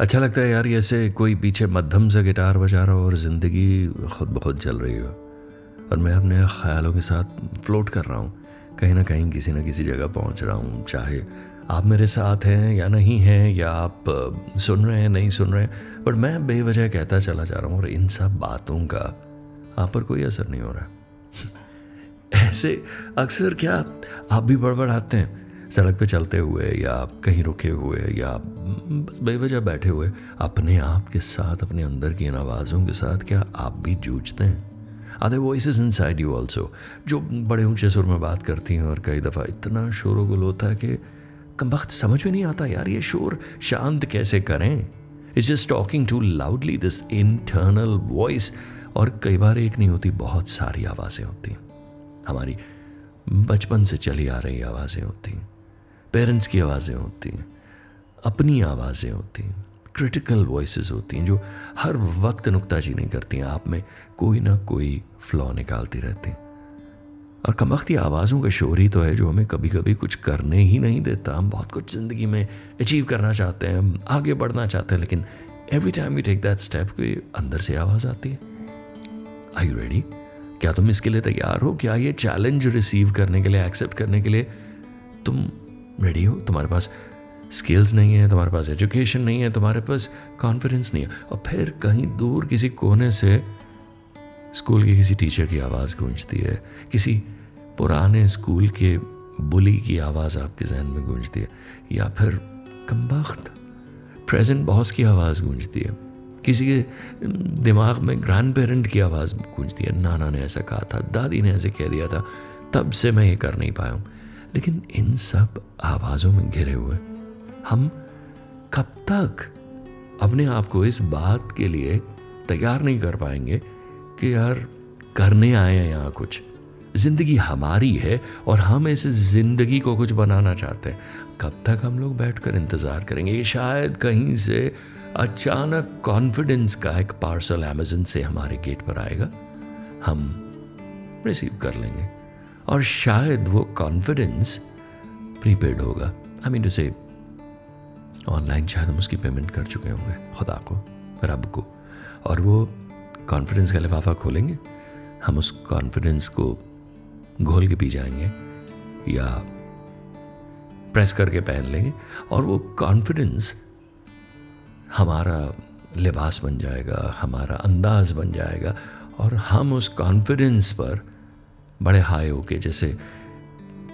अच्छा लगता है यार ऐसे कोई पीछे मध्यम सा गिटार बजा रहा हो और ज़िंदगी खुद ब खुद चल रही हो। और मैं अपने ख्यालों के साथ फ्लोट कर रहा हूँ, कहीं ना कहीं किसी न किसी जगह पहुँच रहा हूँ, चाहे आप मेरे साथ हैं या नहीं हैं, या आप सुन रहे हैं, नहीं सुन रहे हैं बट मैं बेवजह कहता चला जा रहा हूँ और इन सब बातों का आप पर कोई असर नहीं हो रहा। ऐसे अक्सर क्या आप भी बड़बड़ाते हैं? सड़क पे चलते हुए या कहीं रुके हुए या बस बेवजह बैठे हुए, अपने आप के साथ, अपने अंदर की इन आवाज़ों के साथ क्या आप भी जूझते हैं? आधे voice inside you also जो बड़े ऊँचे सुर में बात करती हैं और कई दफ़ा इतना शोर गुल होता है कि कम वक्त समझ में नहीं आता यार, ये शोर शांत कैसे करें? It's just talking to loudly this internal voice और कई बार एक नहीं होती, बहुत सारी आवाज़ें होती हमारी बचपन से चली आ रही आवाज़ें होती हैं। पेरेंट्स की आवाज़ें होती हैं, अपनी आवाज़ें होती हैं क्रिटिकल वॉइसेस होती हैं, जो हर वक्त नुकताजी नहीं करती हैं, आप में कोई ना कोई फ्लॉ निकालती रहती हैं। और कमख्ती आवाज़ों का शोर ही तो है, जो हमें कभी कभी कुछ करने ही नहीं देता। हम बहुत कुछ ज़िंदगी में अचीव करना चाहते हैं, हम आगे बढ़ना चाहते हैं, लेकिन every time you take that step कोई अंदर से आवाज़ आती है। आई यू रेडी क्या तुम इसके लिए तैयार हो? क्या ये चैलेंज रिसीव करने के लिए एक्सेप्ट करने के लिए तुम रेडी हो? तुम्हारे पास स्किल्स नहीं है, तुम्हारे पास एजुकेशन नहीं है, तुम्हारे पास कॉन्फिडेंस नहीं है। और फिर कहीं दूर किसी कोने से स्कूल के किसी टीचर की आवाज़ गूंजती है। किसी पुराने स्कूल के बुली की आवाज़ आपके जहन में गूंजती है। या फिर कमबख्त प्रेजेंट बॉस की आवाज़ गूंजती है। किसी के दिमाग में ग्रैंड पेरेंट की आवाज़ गूंजती है। नाना ने ऐसा कहा था, दादी ने ऐसे कह दिया था। तब से मैं ये कर नहीं पाया हूँ। लेकिन इन सब आवाज़ों में घिरे हुए, हम कब तक अपने आप को इस बात के लिए तैयार नहीं कर पाएँगे कि यार, करने आए हैं यहाँ कुछ। ज़िंदगी हमारी है और हम इस ज़िंदगी को कुछ बनाना चाहते हैं। कब तक हम लोग बैठकर इंतज़ार करेंगे? ये शायद कहीं से अचानक कॉन्फिडेंस का एक पार्सल अमेजन से हमारे गेट पर आएगा। हम रिसीव कर लेंगे। और शायद वो कॉन्फिडेंस प्रीपेड होगा। I mean to say online शायद हम उसकी पेमेंट कर चुके होंगे, खुदा को, रब को। और वो कॉन्फिडेंस का लिफाफा खोलेंगे, हम उस कॉन्फिडेंस को घोल के पी जाएँगे या प्रेस करके पहन लेंगे और वो कॉन्फिडेंस हमारा लिबास बन जाएगा, हमारा अंदाज बन जाएगा और हम उस कॉन्फिडेंस पर बड़े हाई होके जैसे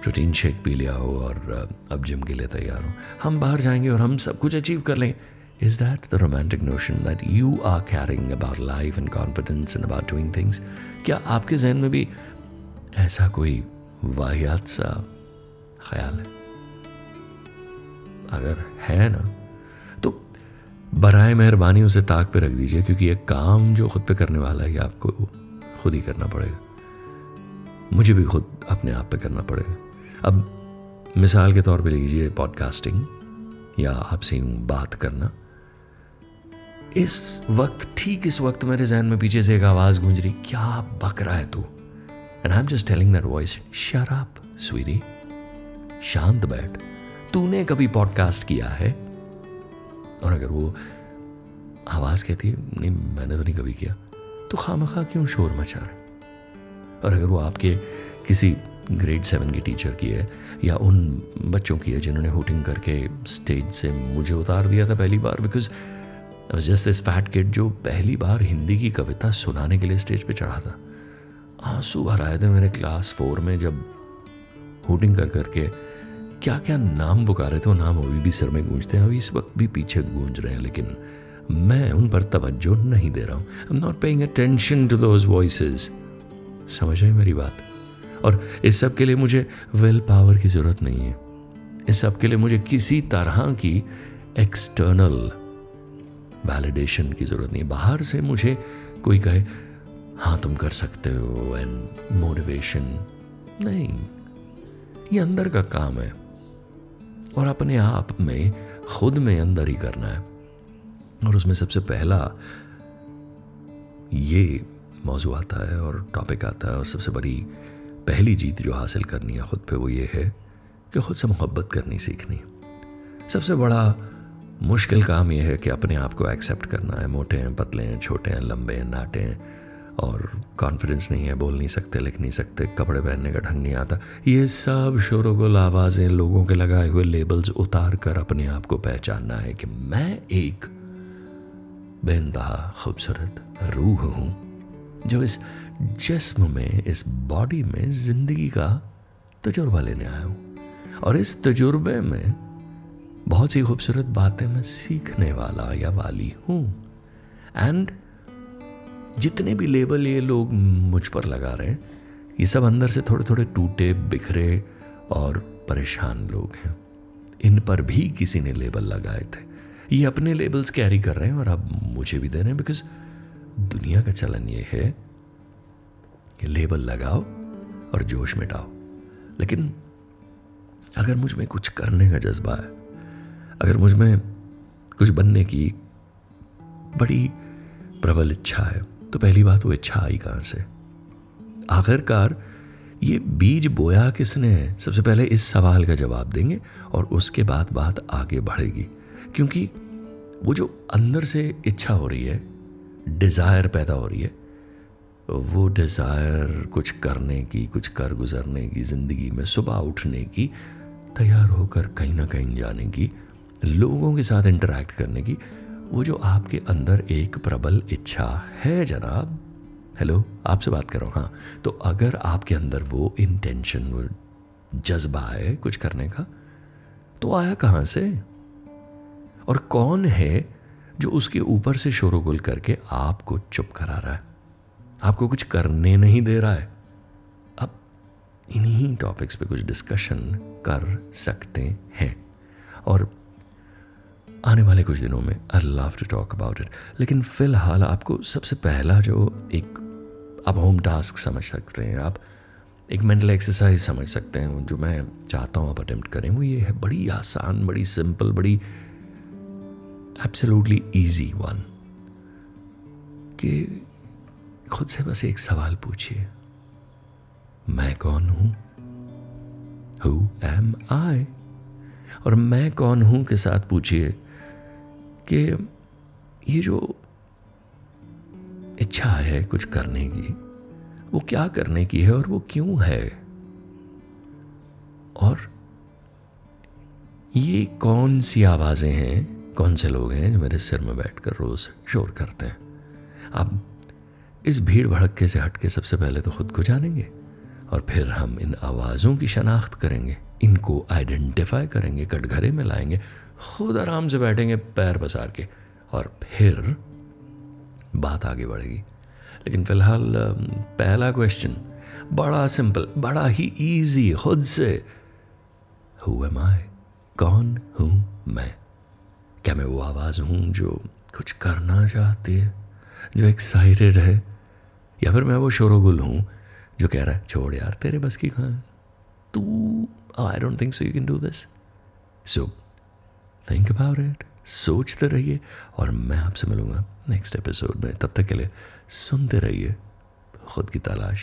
प्रोटीन शेक पी लिया हो और अब जिम के लिए तैयार हो। हम बाहर जाएँगे और हम सब कुछ अचीव कर लें Is that the romantic notion that you are carrying about life and confidence and about doing things? क्या आपके जहन में भी ऐसा कोई वाहियात सा ख्याल है? अगर है ना तो बरए मेहरबानी उसे ताक पे रख दीजिए, क्योंकि ये काम जो खुद पे करने वाला है, ये आपको खुद ही करना पड़ेगा। मुझे भी खुद अपने आप पे करना पड़ेगा अब मिसाल के तौर पे लीजिए पॉडकास्टिंग या आपसे बात करना। इस वक्त, ठीक इस वक्त मेरे जहन में पीछे से एक आवाज़ गूंज रही, क्या बक रहा है तू? And I am just telling that voice शराब स्वीरी शांत बैठ। तूने कभी पॉडकास्ट किया है? और अगर वो आवाज़ कहती है, नहीं, मैंने तो नहीं कभी किया। तो खामखा क्यों शोर मचा रहे और अगर वो आपके किसी ग्रेड सेवन की टीचर की है, या उन बच्चों की है जिन्होंने हुटिंग करके स्टेज से मुझे उतार दिया था पहली बार because just this fat kid जो पहली बार हिंदी की कविता सुनाने के लिए स्टेज पे चढ़ा था। आँसू भर आए थे मेरे क्लास फोर में जब हुटिंग कर करके क्या क्या नाम पुकारे थे, वो नाम अभी भी सर में गूंजते हैं, अभी इस वक्त भी पीछे गूंज रहे हैं, लेकिन मैं उन पर तवज्जो नहीं दे रहा हूँ। I am not paying attention to those voices समझ रहे मेरी बात? और इस सब के लिए मुझे विल पावर की ज़रूरत नहीं है। इस सब के लिए मुझे किसी तरह की एक्सटर्नल वैलिडेशन की ज़रूरत नहीं बाहर से मुझे कोई कहे हाँ तुम कर सकते हो एंड मोटिवेशन नहीं। ये अंदर का काम है। और अपने आप में, खुद में अंदर ही करना है। और उसमें सबसे पहला ये मौजू आता है और टॉपिक आता है और सबसे बड़ी पहली जीत जो हासिल करनी है खुद पे वो ये है कि खुद से मोहब्बत करनी सीखनी सबसे बड़ा मुश्किल काम यह है कि अपने आप को एक्सेप्ट करना है। मोटे हैं, पतले हैं, छोटे हैं, लंबे हैं, नाटे हैं और कॉन्फिडेंस नहीं है, बोल नहीं सकते, लिख नहीं सकते, कपड़े पहनने का ढंग नहीं आता। ये सब शोरगुल आवाज़ें लोगों के लगाए हुए लेबल्स उतार कर अपने आप को पहचानना है कि मैं एक बेनतहा खूबसूरत रूह हूँ। जो इस जिस्म में, इस बॉडी में ज़िंदगी का तजुर्बा लेने आया हूँ। और इस तजुर्बे में बहुत सी खूबसूरत बातें मैं सीखने वाला या वाली हूँ। एंड जितने भी लेबल ये लोग मुझ पर लगा रहे हैं, ये सब अंदर से थोड़े थोड़े टूटे, बिखरे और परेशान लोग हैं। इन पर भी किसी ने लेबल लगाए थे। ये अपने लेबल्स कैरी कर रहे हैं और अब मुझे भी दे रहे हैं बिकॉज़ दुनिया का चलन ये है कि लेबल लगाओ और जोश मिटाओ। लेकिन अगर मुझमें कुछ करने का जज्बा है, अगर मुझमें कुछ बनने की बड़ी प्रबल इच्छा है तो पहली बात वो इच्छा आई कहाँ से? आखिरकार ये बीज बोया किसने है? सबसे पहले इस सवाल का जवाब देंगे और उसके बाद बात आगे बढ़ेगी। क्योंकि वो जो अंदर से इच्छा हो रही है डिज़ायर पैदा हो रही है। वो डिज़ायर कुछ करने की, कुछ कर गुजरने की, ज़िंदगी में सुबह उठने की, तैयार होकर कहीं ना कहीं जाने की, लोगों के साथ इंटरेक्ट करने की, वो जो आपके अंदर एक प्रबल इच्छा है जनाब। हेलो आपसे बात कर रहा हूँ हाँ। तो अगर आपके अंदर वो इंटेंशन वो जज्बा है कुछ करने का तो आया कहाँ से? और कौन है जो उसके ऊपर से शोरगुल करके आपको चुप करा रहा है। आपको कुछ करने नहीं दे रहा है। अब इन्हीं टॉपिक्स पे कुछ डिस्कशन कर सकते हैं। और आने वाले कुछ दिनों में I love to talk about it लेकिन फ़िलहाल आपको सबसे पहला जो एक आप होम टास्क समझ सकते हैं, आप एक मेंटल एक्सरसाइज समझ सकते हैं, जो मैं चाहता हूँ आप अटेम्प्ट करें, वो ये है, बड़ी आसान, बड़ी सिंपल बड़ी एब्सोल्युटली इजी वन कि खुद से बस एक सवाल पूछिए। मैं कौन हूँ? हु एम आई और मैं कौन हूँ के साथ पूछिए कि ये जो इच्छा है कुछ करने की, वो क्या करने की है और वो क्यों है? और ये कौन सी आवाज़ें हैं कौन से लोग हैं जो मेरे सिर में बैठकर रोज शोर करते हैं? अब इस भीड़ भड़के से हटके सबसे पहले तो खुद को जानेंगे और फिर हम इन आवाज़ों की शनाख्त करेंगे, इनको आइडेंटिफाई करेंगे, कटघरे में लाएँगे, खुद आराम से बैठेंगे पैर पसार के और फिर बात आगे बढ़ेगी। लेकिन फ़िलहाल पहला क्वेश्चन बड़ा सिंपल बड़ा ही इजी खुद से हु एम आई कौन क्या मैं वो आवाज़ हूँ जो कुछ करना चाहती है जो एक्साइटेड है? या फिर मैं वो शोरोगुल हूँ जो कह रहा है, छोड़ यार, तेरे बस की कहाँ तू I don't think so you can do this so think about it सोचते रहिए, और मैं आपसे मिलूँगा नेक्स्ट एपिसोड में। तब तक के लिए सुनते रहिए खुद की तलाश।